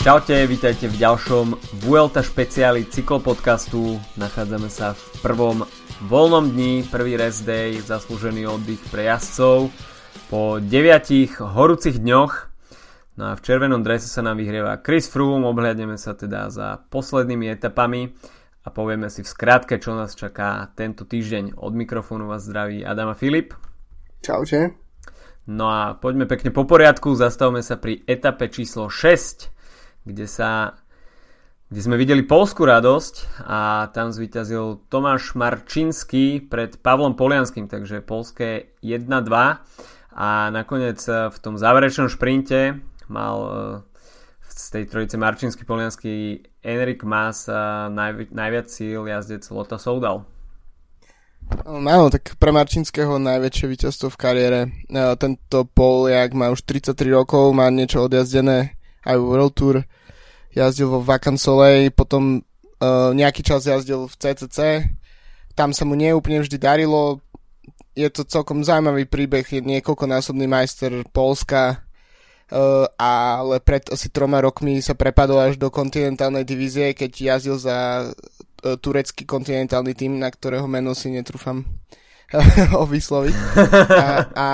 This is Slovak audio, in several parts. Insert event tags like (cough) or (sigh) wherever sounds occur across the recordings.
Čaute, vítajte v ďalšom Vuelta špeciáli cyklopodcastu. Nachádzame sa v prvom voľnom dni, prvý rest day, zaslúžený oddych pre jazdcov po 9 horúcich dňoch. No a v červenom drese sa nám vyhrieva Chris Froome, obhľadneme sa teda za poslednými etapami a povieme si v skratke, čo nás čaká tento týždeň. Od mikrofónu vás zdraví Adama Filip. Čaute. No a poďme pekne po poriadku, zastavme sa pri etape číslo 6 kde sa kde sme videli polskú radosť a tam zvíťazil Tomáš Marčinský pred Pavlom Polianským, takže polské 1-2 a nakoniec v tom záverečnom šprinte mal e, z tej trojice Marčinský, Polianský Enrik Mas najvi, najviac síl jazdec Lota Soudal. Áno, tak pre Marčinského najväčšie víťazstvo v kariére. Tento Poliak má už 33 rokov, má niečo odjazdené aj World Tour jazdil vo Vacan Soleil, potom uh, nejaký čas jazdil v CCC, tam sa mu neúplne vždy darilo, je to celkom zaujímavý príbeh, je niekoľkonásobný majster Polska, uh, ale pred asi troma rokmi sa prepadol až do kontinentálnej divízie, keď jazdil za uh, turecký kontinentálny tým, na ktorého meno si netrúfam (laughs) o vysloviť. A, a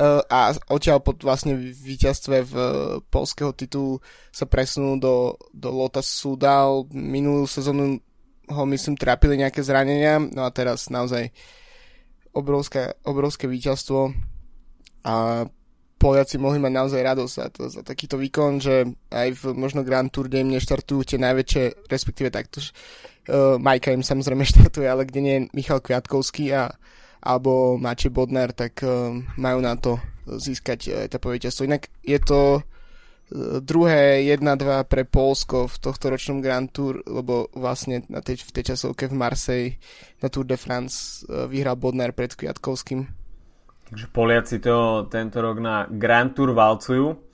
a odtiaľ pod vlastne víťazstve v eh, polského titulu sa presunul do, do Lotus Sudal. Minulú sezónu ho myslím trápili nejaké zranenia, no a teraz naozaj obrovské, obrovské víťazstvo a Poliaci mohli mať naozaj radosť za, to, za takýto výkon, že aj v možno Grand Tour, kde neštartujú tie najväčšie, respektíve takto, uh, Majka im samozrejme (laughs) štartuje, ale kde nie je Michal Kviatkovský a alebo Mači Bodnar, tak uh, majú na to získať etapové víťazstvo. Inak je to uh, druhé 1-2 pre Polsko v tohto ročnom Grand Tour, lebo vlastne na tej, v tej časovke v Marseille na Tour de France vyhral Bodnar pred Kviatkovským. Takže Poliaci to tento rok na Grand Tour valcujú.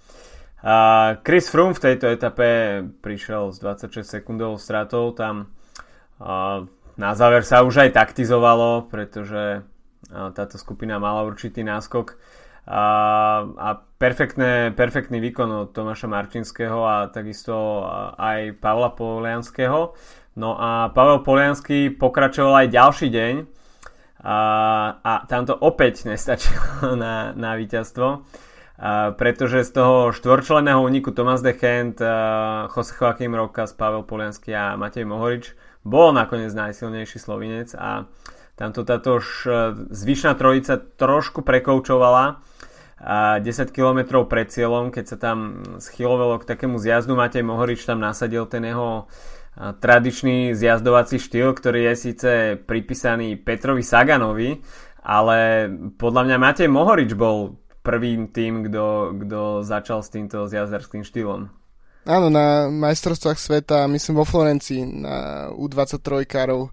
Chris Froome v tejto etape prišiel s 26 sekundovou stratou, tam na záver sa už aj taktizovalo, pretože táto skupina mala určitý náskok a, a perfektné, perfektný výkon od Tomáša Marčinského a takisto aj Pavla Polianského. No a Pavel Polianský pokračoval aj ďalší deň a, a tam opäť nestačilo (laughs) na, na víťazstvo. A pretože z toho štvorčleného úniku Tomás de Chent, Jose Joachim Rokas, Pavel Poliansky a Matej Mohorič bol nakoniec najsilnejší slovinec a Tamto táto e, zvyšná trojica trošku prekoučovala a 10 km pred cieľom, keď sa tam schylovalo k takému zjazdu, Matej Mohorič tam nasadil ten jeho tradičný zjazdovací štýl, ktorý je síce pripísaný Petrovi Saganovi, ale podľa mňa Matej Mohorič bol prvým tým, kto začal s týmto zjazdarským štýlom. Áno, na majstrovstvách sveta, myslím vo Florencii, na U23 károv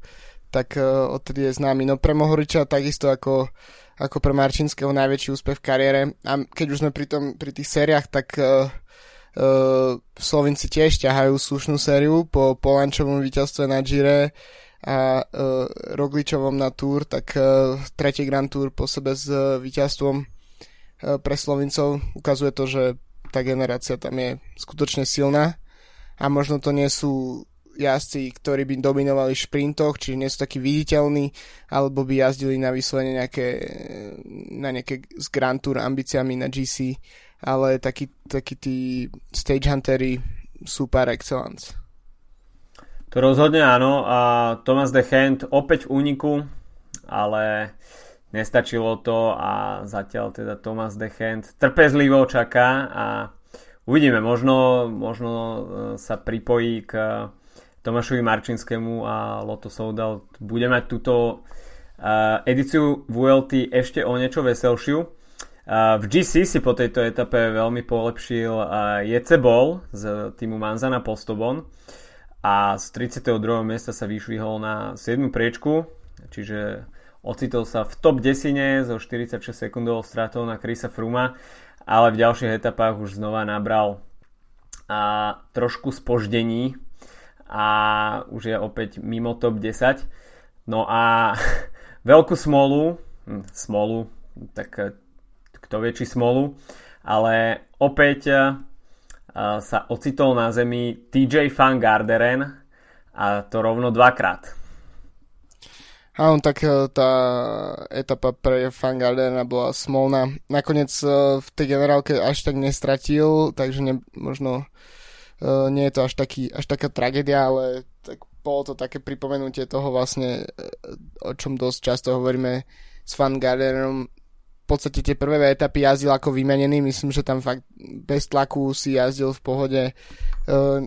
tak uh, odtedy je známy. No pre Mohoriča takisto ako, ako pre Marčinského najväčší úspech v kariére. A keď už sme pri, tom, pri tých sériách, tak uh, uh, Slovinci tiež ťahajú slušnú sériu po Polančovom víťazstve na Gire a uh, Rogličovom na Tour, tak uh, tretí Grand Tour po sebe s uh, víťazstvom uh, pre Slovincov ukazuje to, že tá generácia tam je skutočne silná a možno to nie sú jazdci, ktorí by dominovali v šprintoch, čiže nie sú takí viditeľní, alebo by jazdili na vyslovene nejaké, na nejaké z Grand Tour ambíciami na GC, ale takí, takí tí stage huntery sú par excellence. To rozhodne áno a Thomas de Hand opäť v úniku, ale nestačilo to a zatiaľ teda Thomas de Hand trpezlivo čaká a uvidíme, možno, možno e, sa pripojí k Tomášovi Marčinskému a Loto Soudal bude mať túto uh, edíciu VLT ešte o niečo veselšiu. Uh, v GC si po tejto etape veľmi polepšil uh, Jecebol z týmu Manzana Postobon a z 32. miesta sa vyšvihol na 7. priečku, čiže ocitol sa v top 10 so 46 sekundovou stratou na Krisa Fruma, ale v ďalších etapách už znova nabral a trošku spoždení a už je opäť mimo top 10. No a (laughs) veľkú smolu, hm, smolu, tak eh, kto vie či smolu, ale opäť uh, sa ocitol na zemi TJ Van Garderen a to rovno dvakrát. Áno, tak tá etapa pre Van Gardena bola smolná. Nakoniec v tej generálke až tak nestratil, takže ne, možno nie je to až, taký, až taká tragédia, ale tak bolo to také pripomenutie toho vlastne, o čom dosť často hovoríme s Van Gardenom. V podstate tie prvé etapy jazdil ako vymenený, myslím, že tam fakt bez tlaku si jazdil v pohode uh,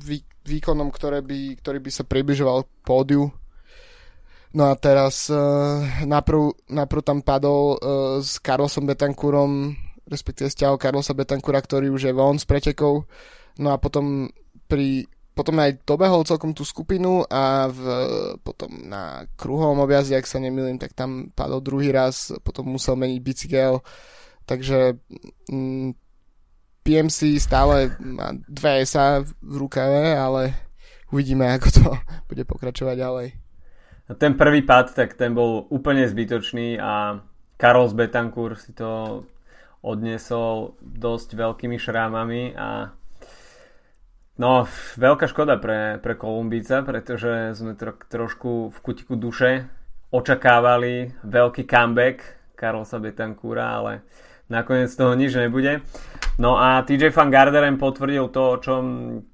vý, výkonom, ktoré by, ktorý by sa približoval pódiu No a teraz uh, najprv, najprv tam padol uh, s Carlosom Betancúrom, respektíve stiahol Carlosa Betancúra, ktorý už je von s pretekov. No a potom pri potom aj dobehol celkom tú skupinu a v, potom na kruhovom objazde, ak sa nemýlim, tak tam padol druhý raz, potom musel meniť bicykel, takže mm, PMC stále má dve SA v rukave, ale uvidíme, ako to (laughs) bude pokračovať ďalej. Ten prvý pad, tak ten bol úplne zbytočný a Karol Betancourt si to odniesol dosť veľkými šrámami a no, veľká škoda pre, pre Kolumbíca, pretože sme tro, trošku v kutiku duše očakávali veľký comeback Karolsa Betancoura, ale nakoniec toho nič nebude. No a TJ Van Garderen potvrdil to, o čom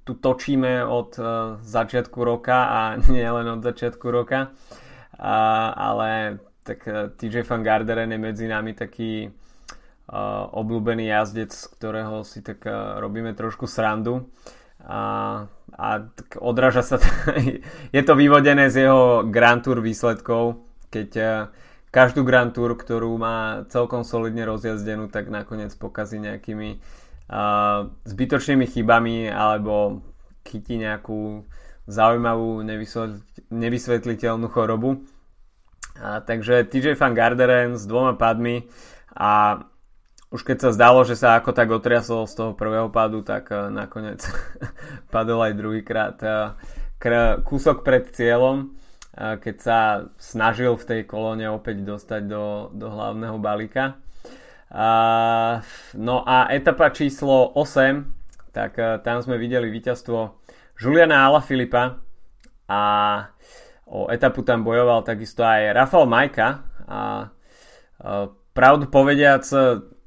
tu točíme od uh, začiatku roka a (laughs) nie len od začiatku roka, uh, ale tak uh, e, TJ Van Garderen je medzi nami taký uh, obľúbený jazdec, z ktorého si tak uh, robíme trošku srandu a, a odráža sa, (laughs) je to vyvodené z jeho Grand Tour výsledkov, keď uh, každú Grand Tour, ktorú má celkom solidne rozjazdenú, tak nakoniec pokazí nejakými uh, zbytočnými chybami alebo chytí nejakú zaujímavú nevysvetliteľnú chorobu. A, takže TJ Van Garderen s dvoma padmi a už keď sa zdalo, že sa ako tak otriasol z toho prvého padu, tak uh, nakoniec (laughs) padol aj druhýkrát uh, kúsok pred cieľom keď sa snažil v tej kolóne opäť dostať do, do hlavného balíka. No a etapa číslo 8, tak tam sme videli víťazstvo Juliana Alaphilippa a o etapu tam bojoval takisto aj Rafał Majka a pravdu povediac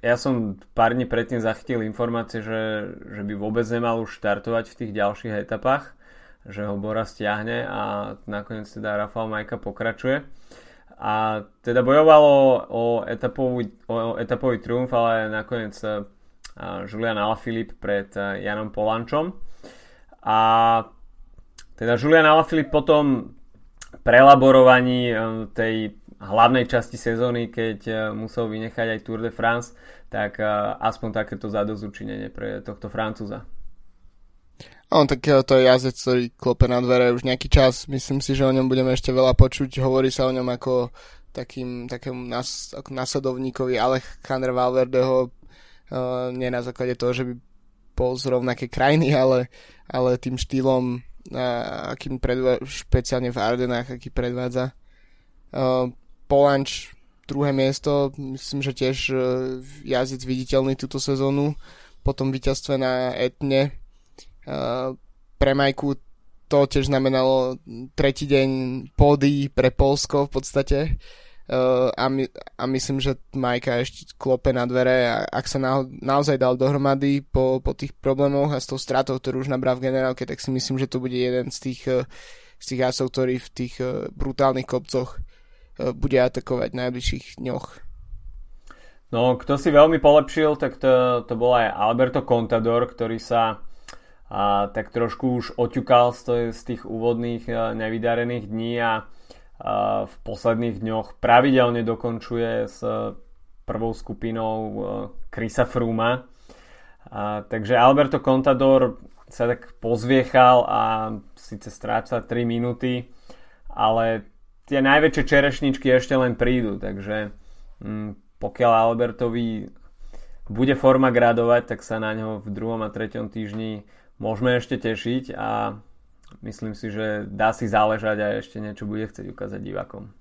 ja som pár dní predtým zachytil informácie, že, že by vôbec nemal už štartovať v tých ďalších etapách že ho Bora stiahne a nakoniec teda Rafael Majka pokračuje. A teda bojovalo o etapový, o etapový triumf, ale nakoniec uh, Julian Alaphilippe pred uh, Janom Polančom. A teda Julian Alaphilippe potom prelaborovaní uh, tej hlavnej časti sezóny, keď musel vynechať aj Tour de France, tak aspoň takéto zadozučinenie pre tohto Francúza. On tak eh, to je jazdec, ktorý klope na dvere už nejaký čas. Myslím si, že o ňom budeme ešte veľa počuť. Hovorí sa o ňom ako takým, takému nás, ako nasledovníkovi Alejandra Valverdeho. Uh, nie na základe toho, že by bol z rovnaké krajiny, ale, ale tým štýlom, uh, akým predvádza, špeciálne v Ardenách, aký predvádza. Uh, Polanč, druhé miesto, myslím, že tiež uh, jazdec viditeľný túto sezónu. Potom víťazstve na Etne, pre Majku to tiež znamenalo tretí deň pódy pre Polsko v podstate a, my, a myslím, že Majka ešte klope na dvere a ak sa na, naozaj dal dohromady po, po tých problémoch a s tou stratou, ktorú už nabral v generálke, tak si myslím, že to bude jeden z tých, z tých asov, ktorý v tých brutálnych kopcoch bude atakovať v najbližších dňoch. No, kto si veľmi polepšil, tak to, to bol aj Alberto Contador, ktorý sa a tak trošku už oťukal z, tých úvodných e, nevydarených dní a, v posledných dňoch pravidelne dokončuje s prvou skupinou e, Fruma. A, takže Alberto Contador sa tak pozviechal a síce stráca 3 minúty, ale tie najväčšie čerešničky ešte len prídu, takže hm, pokiaľ Albertovi bude forma gradovať, tak sa na ňo v druhom a treťom týždni môžeme ešte tešiť a myslím si, že dá si záležať a ešte niečo bude chcieť ukázať divákom.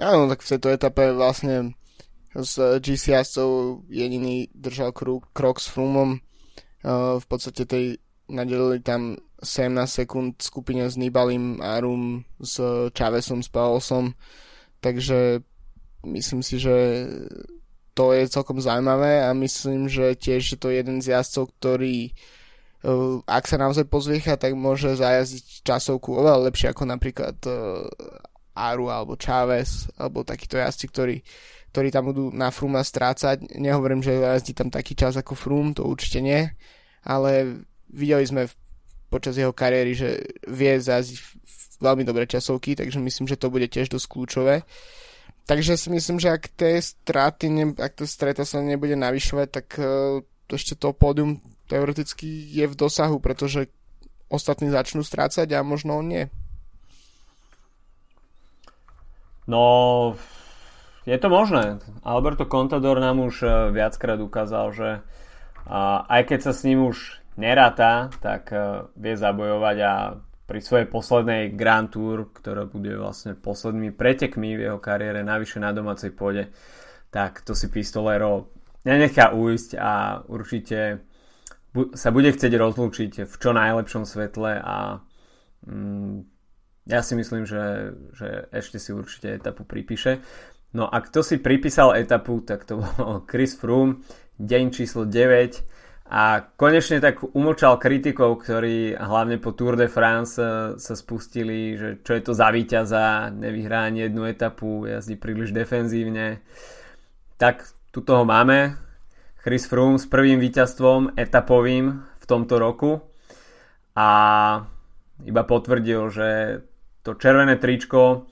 Áno, tak v tejto etape vlastne s GC jazdcov jediný držal krok, s Frumom. Uh, v podstate tej nadelili tam 17 sekúnd skupine s Nibalim, Arum, s Chavesom, s Paulsom, takže myslím si, že to je celkom zaujímavé a myslím, že tiež je to jeden z jazdcov, ktorý uh, ak sa naozaj pozviecha, tak môže zajazdiť časovku oveľa lepšie ako napríklad uh, Aru alebo Chávez alebo takíto jazdci, ktorí, ktorí tam budú na Fruma strácať. Nehovorím, že jazdí tam taký čas ako Frum, to určite nie, ale videli sme v, počas jeho kariéry, že vie zajazdiť veľmi dobré časovky, takže myslím, že to bude tiež dosť kľúčové. Takže si myslím, že ak tie straty, ne, ak to streta sa nebude navyšovať, tak uh, ešte to pódium teoreticky je v dosahu, pretože ostatní začnú strácať a možno on nie. No, je to možné. Alberto Contador nám už e, viackrát ukázal, že aj keď sa s ním už neráta, tak e, vie zabojovať a pri svojej poslednej Grand Tour, ktorá bude vlastne poslednými pretekmi v jeho kariére navyše na domácej pôde, tak to si Pistolero nenechá ujsť a určite sa bude chcieť rozlúčiť v čo najlepšom svetle a mm, ja si myslím, že, že ešte si určite etapu pripíše. No a kto si pripísal etapu, tak to bol (laughs) Chris Froome, deň číslo 9, a konečne tak umlčal kritikov, ktorí hlavne po Tour de France eh, sa spustili, že čo je to za víťaza, nevyhrá ani jednu etapu, jazdí príliš defenzívne. Tak tu toho máme. Chris Froome s prvým víťazstvom etapovým v tomto roku a iba potvrdil, že to červené tričko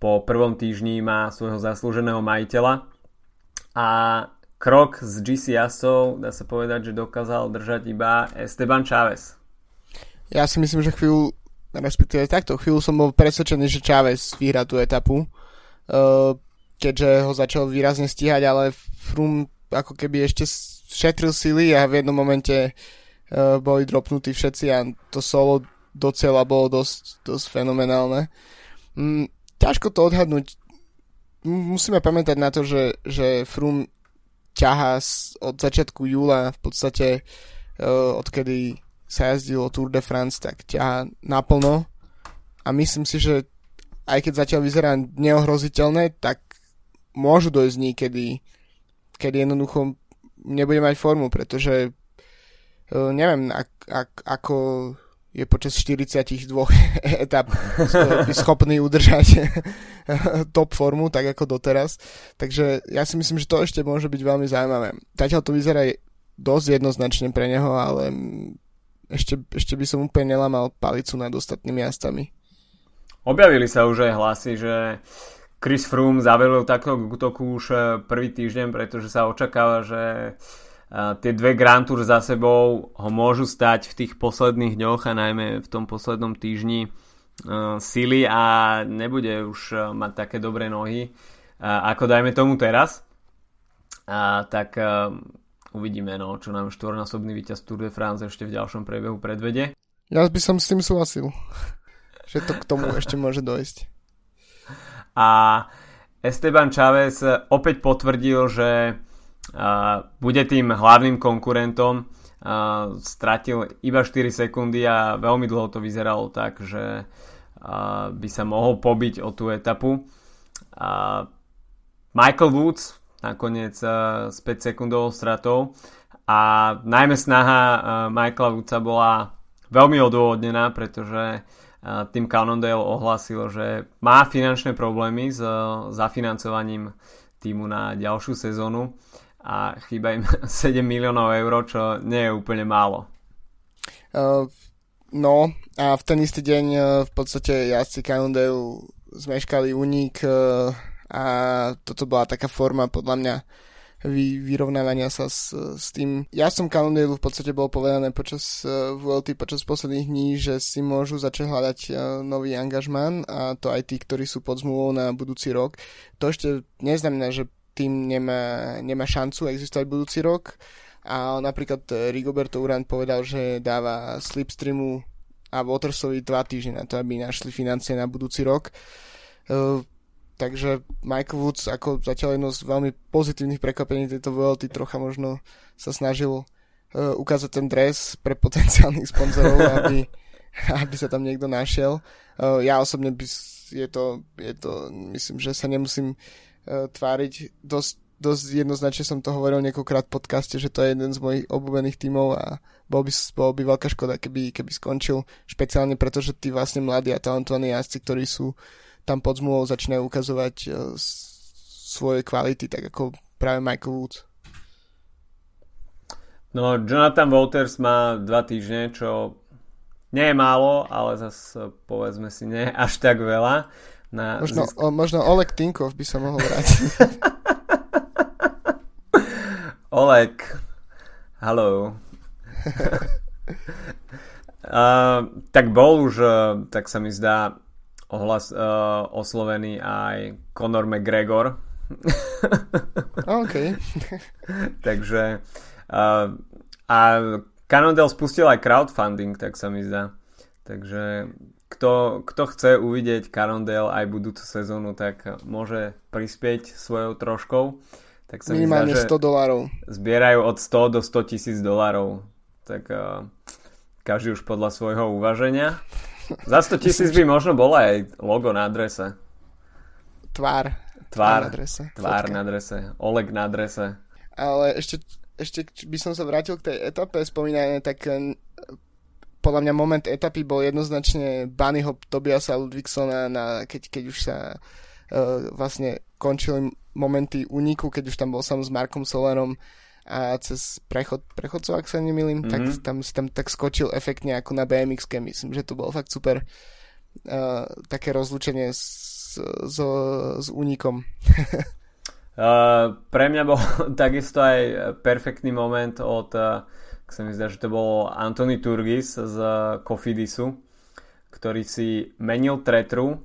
po prvom týždni má svojho zaslúženého majiteľa a krok z GC Asov, dá sa povedať, že dokázal držať iba Esteban Chávez. Ja si myslím, že chvíľu, respektíve takto, chvíľu som bol presvedčený, že Chávez vyhrá tú etapu, uh, keďže ho začal výrazne stíhať, ale Frum ako keby ešte šetril sily a v jednom momente uh, boli dropnutí všetci a to solo docela bolo dosť, dosť fenomenálne. Mm, ťažko to odhadnúť. Musíme pamätať na to, že, že Frum ťaha od začiatku júla v podstate uh, odkedy sa jazdilo Tour de France, tak ťaha naplno. A myslím si, že aj keď zatiaľ vyzerá neohroziteľné, tak môžu dojsť niekedy, kedy jednoducho nebude mať formu, pretože uh, neviem, ak, ak, ako je počas 42 (laughs) etap schopný udržať (laughs) top formu, tak ako doteraz. Takže ja si myslím, že to ešte môže byť veľmi zaujímavé. Zatiaľ to vyzerá dosť jednoznačne pre neho, ale ešte, ešte by som úplne nelamal palicu nad ostatnými jazdami. Objavili sa už aj hlasy, že Chris Froome zavelil takto k útoku už eh, prvý týždeň, pretože sa očakáva, že uh, tie dve Grand Tour za sebou ho môžu stať v tých posledných dňoch a najmä v tom poslednom týždni uh, sily a nebude už uh, mať také dobré nohy uh, ako dajme tomu teraz. A tak uh, uvidíme, no, čo nám štvornásobný víťaz Tour de France ešte v ďalšom priebehu predvede. Ja by som s tým súhlasil, (laughs) že to k tomu ešte môže dojsť. A Esteban Chávez opäť potvrdil, že bude tým hlavným konkurentom. Stratil iba 4 sekundy a veľmi dlho to vyzeralo tak, že by sa mohol pobiť o tú etapu. Michael Woods nakoniec s 5 sekundovou stratou a najmä snaha Michaela Woodsa bola veľmi odôvodnená, pretože tým Cannondale ohlásil, že má finančné problémy s zafinancovaním týmu na ďalšiu sezónu a chýba im (laughs) 7 miliónov eur, čo nie je úplne málo. Uh, no a v ten istý deň uh, v podstate jazdci Cannondale zmeškali únik uh, a toto bola taká forma podľa mňa vy, vyrovnávania sa s, s tým. Ja som Cannondale v podstate bol povedané počas VLT, počas posledných dní, že si môžu začať hľadať nový angažman a to aj tí, ktorí sú pod zmluvou na budúci rok. To ešte neznamená, že tým nemá, nemá šancu existovať budúci rok. A napríklad Rigoberto Urán povedal, že dáva Slipstreamu a Watersovi dva týždne na to, aby našli financie na budúci rok. Uh, takže Michael Woods ako zatiaľ jedno z veľmi pozitívnych prekvapení tejto VLT trocha možno sa snažil uh, ukázať ten dres pre potenciálnych sponzorov, (laughs) aby, aby sa tam niekto našiel. Uh, ja osobne by, je to, je to, myslím, že sa nemusím tváriť dosť dosť jednoznačne som to hovoril niekoľkrát v podcaste, že to je jeden z mojich obľúbených tímov a bol by, bol by veľká škoda, keby, keby skončil, špeciálne preto, že tí vlastne mladí a talentovaní jazdci, ktorí sú tam pod zmluvou, začínajú ukazovať uh, svoje kvality, tak ako práve Michael Woods. No, Jonathan Walters má dva týždne, čo nie je málo, ale zase povedzme si nie až tak veľa. Na možno, zisk... o, možno Oleg Tinkov by sa mohol vrátiť. (laughs) Oleg, halo. uh, (laughs) tak bol už, uh, tak sa mi zdá, ohlas, uh, oslovený aj Conor McGregor. (laughs) OK. Takže uh, a Cannondale spustil aj crowdfunding, tak sa mi zdá. Takže kto, kto chce uvidieť Cannondale aj budúcu sezónu, tak môže prispieť svojou troškou. Tak sa Minimálne zdá, 100 dolárov. Zbierajú od 100 do 100 tisíc dolárov. Tak uh, každý už podľa svojho uvaženia. Za 100 tisíc by možno bolo aj logo na adrese. Tvár. Tvár na adrese. Tvár na adrese. Oleg na adrese. Ale ešte, ešte by som sa vrátil k tej etape spomínané, tak eh, podľa mňa moment etapy bol jednoznačne Bunnyho Tobiasa Ludvíksona, na, keď, keď už sa uh, vlastne končili momenty úniku, keď už tam bol sám s Markom Solarom a cez prechod, prechodcov, ak sa nemýlim, mm-hmm. tak mhm. tam si tam tak skočil efektne ako na bmx Myslím, že to bolo fakt super uh, také rozlúčenie s, s, s únikom. uh, (laughs) pre mňa bol (laughs) takisto aj perfektný moment od, uh, sa mi zdá, že to bol Anthony Turgis z Kofidisu, ktorý si menil tretru,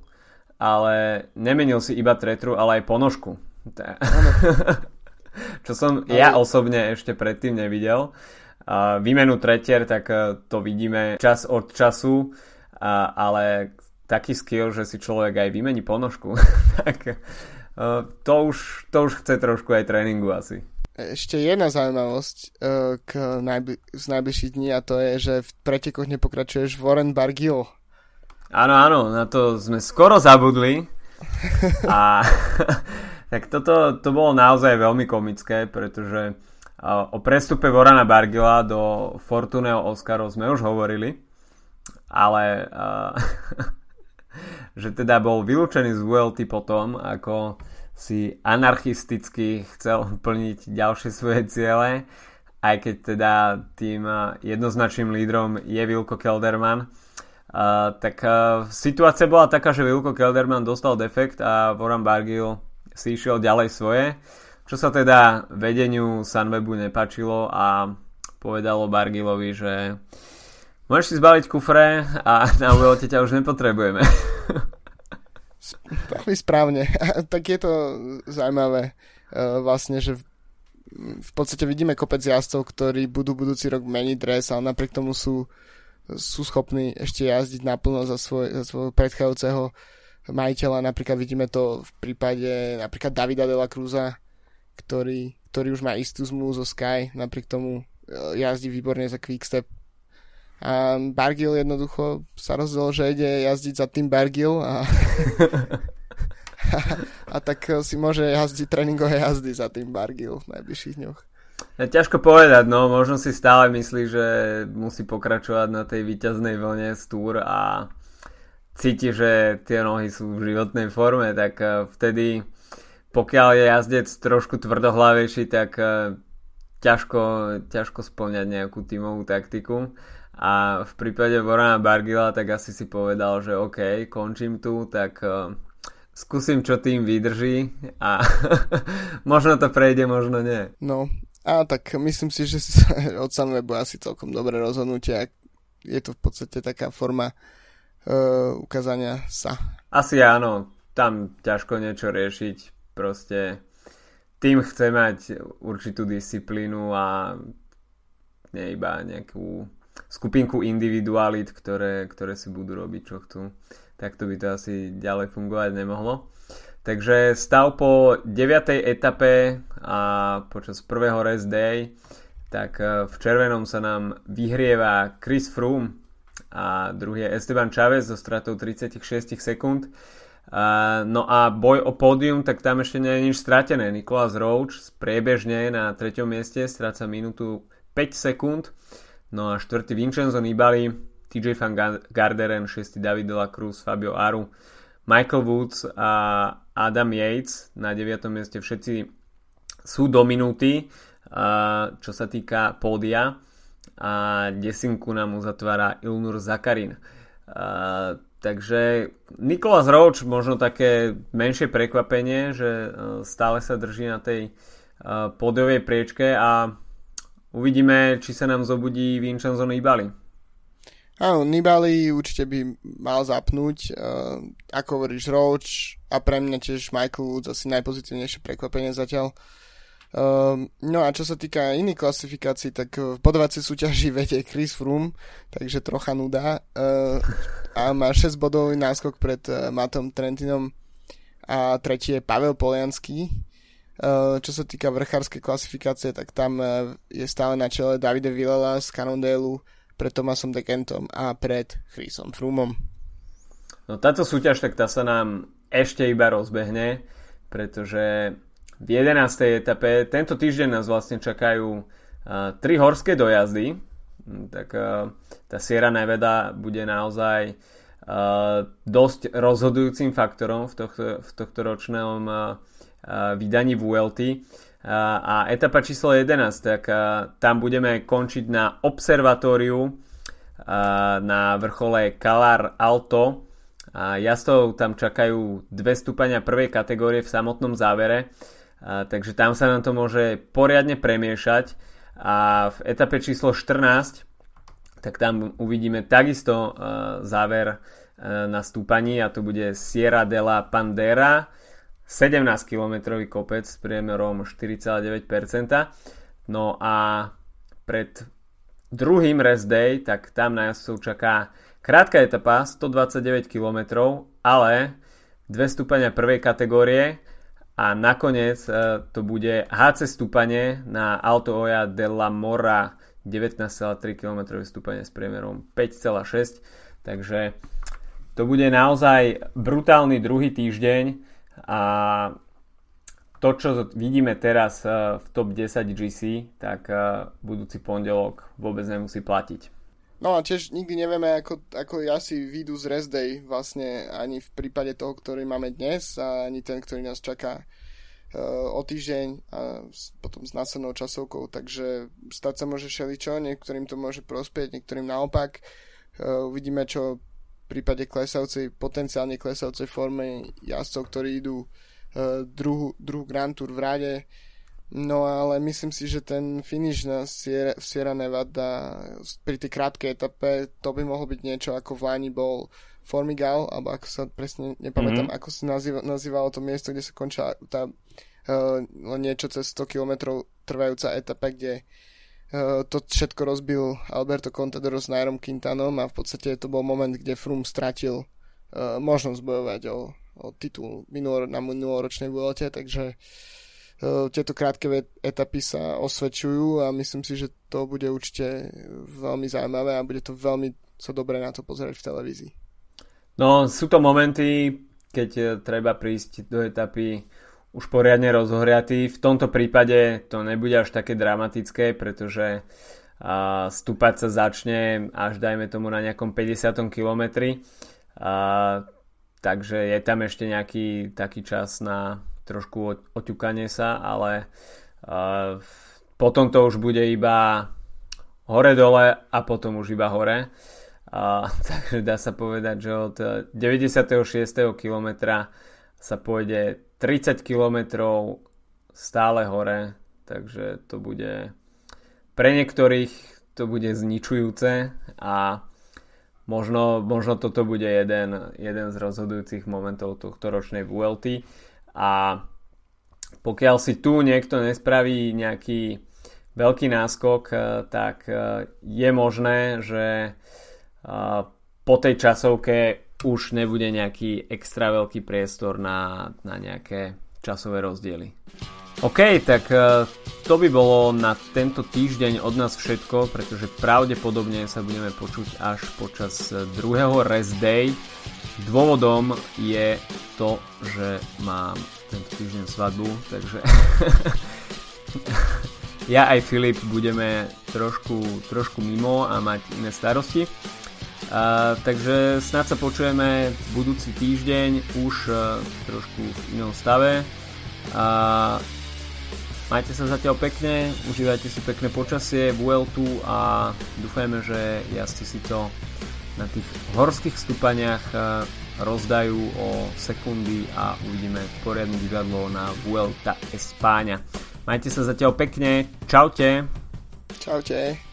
ale nemenil si iba tretru, ale aj ponožku (laughs) Čo som ja osobne ešte predtým nevidel. výmenu tretier, tak e, to vidíme čas od času, ale taký skill, že si človek aj vymení ponožku, (laughs) tak e, to už, to už chce trošku aj tréningu asi. Ešte jedna zaujímavosť e, k najbli- z najbližších dní a to je, že v pretekoch nepokračuješ Warren Bargill. Áno, áno, na to sme skoro zabudli. A (laughs) Tak toto to bolo naozaj veľmi komické, pretože o prestupe Vorana Bargila do Fortuneho Oscarov sme už hovorili, ale (laughs) že teda bol vylúčený z VLT potom, ako si anarchisticky chcel (laughs) plniť ďalšie svoje ciele, aj keď teda tým jednoznačným lídrom je Wilko Kelderman. Uh, tak uh, situácia bola taká, že Wilko Kelderman dostal defekt a Voran Bargil si išiel ďalej svoje, čo sa teda vedeniu Sunwebu nepačilo a povedalo Bargilovi, že môžeš si zbaliť kufre a na ULT ťa už nepotrebujeme. (laughs) Veľmi správne. (laughs) tak je to zaujímavé uh, vlastne, že v, podstate vidíme kopec jazdcov, ktorí budú budúci rok meniť dres, ale napriek tomu sú, sú schopní ešte jazdiť naplno za, svoj, za svojho predchádzajúceho majiteľa, napríklad vidíme to v prípade napríklad Davida de la Cruza, ktorý, ktorý už má istú zmluvu zo Sky, napriek tomu e, jazdí výborne za Quickstep. A Bargil jednoducho sa rozhodol, že ide jazdiť za tým Bargil a, a, (laughs) a tak si môže jazdiť tréningové jazdy za tým Bargil v najbližších dňoch. Ja, ťažko povedať, no možno si stále myslí, že musí pokračovať na tej výťaznej vlne z túr a cíti, že tie nohy sú v životnej forme, tak eh, vtedy pokiaľ je jazdec trošku tvrdohlavejší, tak eh, ťažko, ťažko splňať nejakú tímovú taktiku. A v prípade Vorana Bargila tak asi si povedal, že OK, končím tu, tak uh, skúsim, čo tým vydrží a (laughs) možno to prejde, možno nie. No, a tak myslím si, že (laughs) od Sunwebu asi celkom dobré rozhodnutie. Je to v podstate taká forma uh, ukázania sa. Asi áno, tam ťažko niečo riešiť, proste tým chce mať určitú disciplínu a nie iba nejakú skupinku individualit, ktoré, ktoré si budú robiť, čo chcú. Takto by to asi ďalej fungovať nemohlo. Takže stav po 9. etape a počas prvého rest day tak v červenom sa nám vyhrieva Chris Froome a druhý je Esteban Chavez so stratou 36 sekúnd. no a boj o pódium, tak tam ešte nie je nič stratené. Nikolás Roach priebežne na treťom mieste stráca minútu 5 sekúnd. No a štvrtý Vincenzo Nibali, TJ Van Garderen, 6. David de la Cruz, Fabio Aru, Michael Woods a Adam Yates na 9. mieste všetci sú do minúty, čo sa týka pódia a desinku nám uzatvára Ilnur Zakarin. takže Nikolas Roach možno také menšie prekvapenie, že e, stále sa drží na tej e, pódiovej priečke a Uvidíme, či sa nám zobudí Vincenzo Nibali. Áno, Nibali určite by mal zapnúť. Uh, ako hovoríš, Roach a pre mňa tiež Michael Woods asi najpozitívnejšie prekvapenie zatiaľ. Uh, no a čo sa týka iných klasifikácií, tak v bodovacej súťaži (laughs) vedie Chris Froome, takže trocha nuda. Uh, a má 6 bodový náskok pred uh, Matom Trentinom a tretí je Pavel Polianský Eh, čo sa týka vrchárskej klasifikácie, tak tam eh, je stále na čele Davide Villela z Cannondale pred Tomasom Dekentom a pred Chrisom Frumom. No táto súťaž, tak tá sa nám ešte iba rozbehne, pretože v 11. etape tento týždeň nás vlastne čakajú uh, tri horské dojazdy, hm, tak tá Sierra Nevada bude naozaj dosť rozhodujúcim faktorom v tohto, v tohto ročnom vydaní VLT. A etapa číslo 11, tak tam budeme končiť na observatóriu na vrchole Calar Alto. Jazdov tam čakajú dve stúpania prvej kategórie v samotnom závere, takže tam sa nám to môže poriadne premiešať. A v etape číslo 14, tak tam uvidíme takisto záver na stúpaní a to bude Sierra de la Pandera 17 km kopec s priemerom 4,9%. No a pred druhým rest day, tak tam na jazdcov čaká krátka etapa, 129 km, ale dve stúpania prvej kategórie a nakoniec e, to bude HC stúpanie na Alto Oja de la Mora 19,3 km stúpanie s priemerom 5,6 takže to bude naozaj brutálny druhý týždeň a to, čo vidíme teraz eh, v top 10 GC, tak eh, budúci pondelok vôbec nemusí platiť. No a tiež nikdy nevieme, ako, ako ja si výjdu z rest day vlastne ani v prípade toho, ktorý máme dnes a ani ten, ktorý nás čaká uh, o týždeň a potom s následnou časovkou, takže stať sa môže šeličo, niektorým to môže prospieť, niektorým naopak. Uvidíme, čo prípade klesajúcej, potenciálne klesajúcej formy jazdcov, ktorí idú uh, druhú, druhú Grand Tour v rade. No ale myslím si, že ten finish na Sierra, v Sierra Nevada pri tej krátkej etape, to by mohlo byť niečo ako v Lani bol Formigal, alebo ako sa presne nepamätám, mm-hmm. ako sa nazýva, nazývalo to miesto, kde sa končila tá uh, niečo cez 100 km trvajúca etapa, kde Eh, to všetko rozbil Alberto Contador s Nairom Quintanom a v podstate to bol moment, kde Froome stratil uh, možnosť bojovať o, o titul minulor, na minuloročnej Vuelte, takže uh, tieto krátke etapy sa osvedčujú a myslím si, že to bude určite veľmi zaujímavé a bude to veľmi sa dobre na to pozerať v televízii. No, sú to momenty, keď treba prísť do etapy už poriadne rozohriatý. V tomto prípade to nebude až také dramatické, pretože a, stúpať sa začne až dajme tomu na nejakom 50. kilometri. A, takže je tam ešte nejaký taký čas na trošku oťukanie sa, ale a, potom to už bude iba hore-dole a potom už iba hore. A, (laughs) takže dá sa povedať, že od 96. kilometra sa pôjde 30 km stále hore, takže to bude pre niektorých to bude zničujúce a možno, možno toto bude jeden, jeden z rozhodujúcich momentov tohto ročnej VLT a pokiaľ si tu niekto nespraví nejaký veľký náskok, eh, tak eh, je možné, že eh, po tej časovke už nebude nejaký extra veľký priestor na, na nejaké časové rozdiely. OK, tak uh, to by bolo na tento týždeň od nás všetko, pretože pravdepodobne sa budeme počuť až počas druhého rest day. Dôvodom je to, že mám tento týždeň svadbu, takže (laughs) ja aj Filip budeme trošku, trošku mimo a mať iné starosti. Uh, takže snad sa počujeme budúci týždeň už uh, trošku v inom stave. Uh, Majte sa zatiaľ pekne, užívajte si pekné počasie, Vueltu a dúfajme, že jazdci si to na tých horských stúpaniach eh, rozdajú o sekundy a uvidíme poriadne divadlo na Vuelta Espáňa. Majte sa zatiaľ pekne, čaute. Čaute.